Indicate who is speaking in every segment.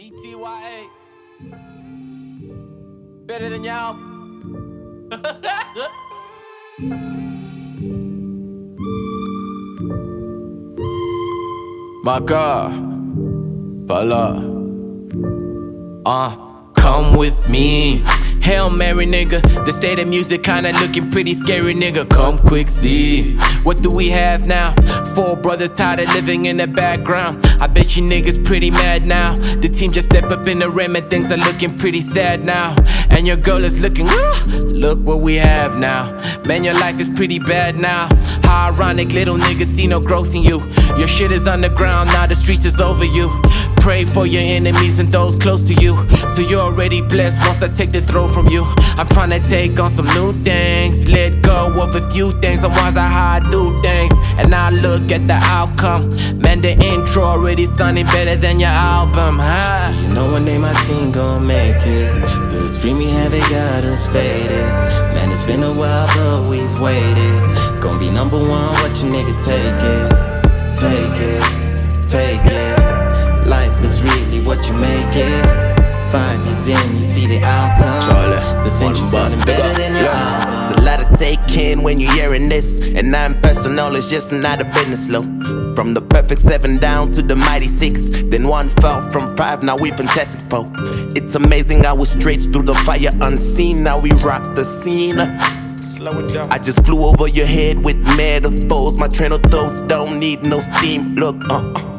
Speaker 1: BTYA. Better than y'all. My God, Bala. Uh, come with me. Hail Mary, nigga. The state of music kinda looking pretty scary, nigga. Come quick, see. What do we have now? Four brothers tired of living in the background. I bet you niggas pretty mad now. The team just step up in the rim and things are looking pretty sad now. And your girl is looking, "Woo, look what we have now. Man, your life is pretty bad now. How ironic, little niggas see no growth in you. Your shit is underground, now the streets is over you. Pray for your enemies and those close to you. So you're already blessed once I take the throne from you. I'm trying to take on some new things. Let go of a few things. I'm wise on how I do things. And I look at the outcome. Man, the intro already sounding better than your album, huh?
Speaker 2: You know one day my team gon' make it. The streaming habit got us faded. Man, it's been a while, but we've waited. Gonna be number one, what you nigga take it? Take it, take it. You make it. Five years in, you see the outcome.
Speaker 1: Charlie,
Speaker 2: the century
Speaker 1: one
Speaker 2: sounding
Speaker 1: buck.
Speaker 2: better than your album.
Speaker 3: It's a lot to take in when you're hearing this. And I'm personal, it's just not a business low. From the perfect seven down to the mighty six. Then one fell from five, now we fantastic four. It's amazing how we straight through the fire unseen. Now we rock the scene.
Speaker 1: Slow it down.
Speaker 3: I just flew over your head with metaphors. My train of thoughts don't need no steam. Look, uh, uh,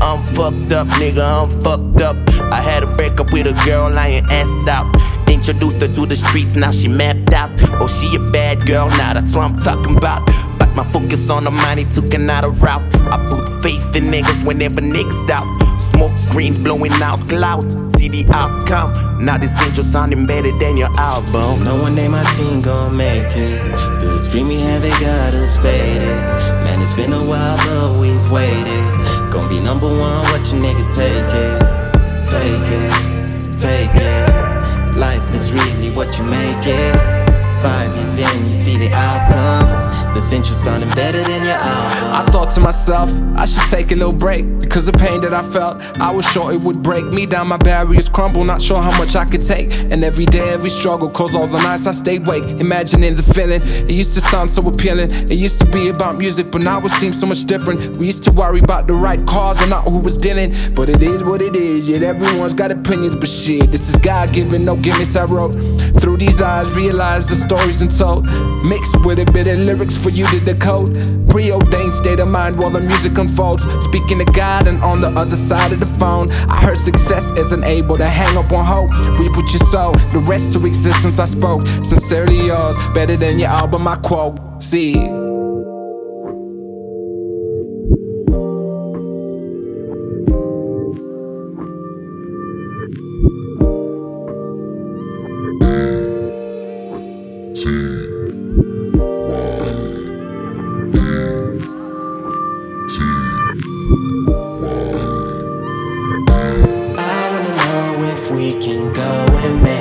Speaker 3: I'm fucked up, nigga, I'm fucked up. I had a breakup with a girl, I ain't asked out. Introduced her to the streets, now she mapped out. Oh, she a bad girl, now that's what I'm talking about. But my focus on the money took another route. I put faith in niggas whenever niggas doubt. Smoke screens blowing out clouds. See the outcome. Now this angel sounding better than your album.
Speaker 2: No one day my team gon' make it. The streaming habit got us faded. Man, it's been a while, but we've waited. Be number one, what you nigga take it? Better than your.
Speaker 4: I thought to myself, I should take a little break. Because the pain that I felt, I was sure it would break me down. My barriers crumble, not sure how much I could take. And every day, every struggle, cause all the nights I stayed awake. Imagining the feeling, it used to sound so appealing. It used to be about music, but now it seems so much different. We used to worry about the right cause and not who was dealing. But it is what it is, yet everyone's got opinions. But shit, this is God given, no gimmicks I wrote. Through these eyes, realize the stories untold. Mixed with a bit of lyrics for you to decode. Preordained state of mind while the music unfolds. Speaking to God and on the other side of the phone. I heard success isn't able to hang up on hope. Reap what you sow, the rest to existence I spoke. Sincerely yours, better than your album, I quote. See.
Speaker 2: I can go and make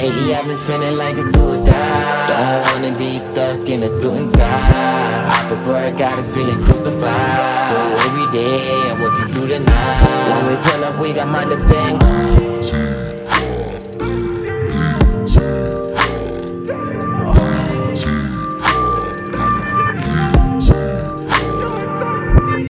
Speaker 2: Lately I've been feeling like it's do or die. Don't wanna be stuck in a suit and tie. Office work, was feeling crucified. So every day I'm working through the night. When we pull up, we got mind up saying.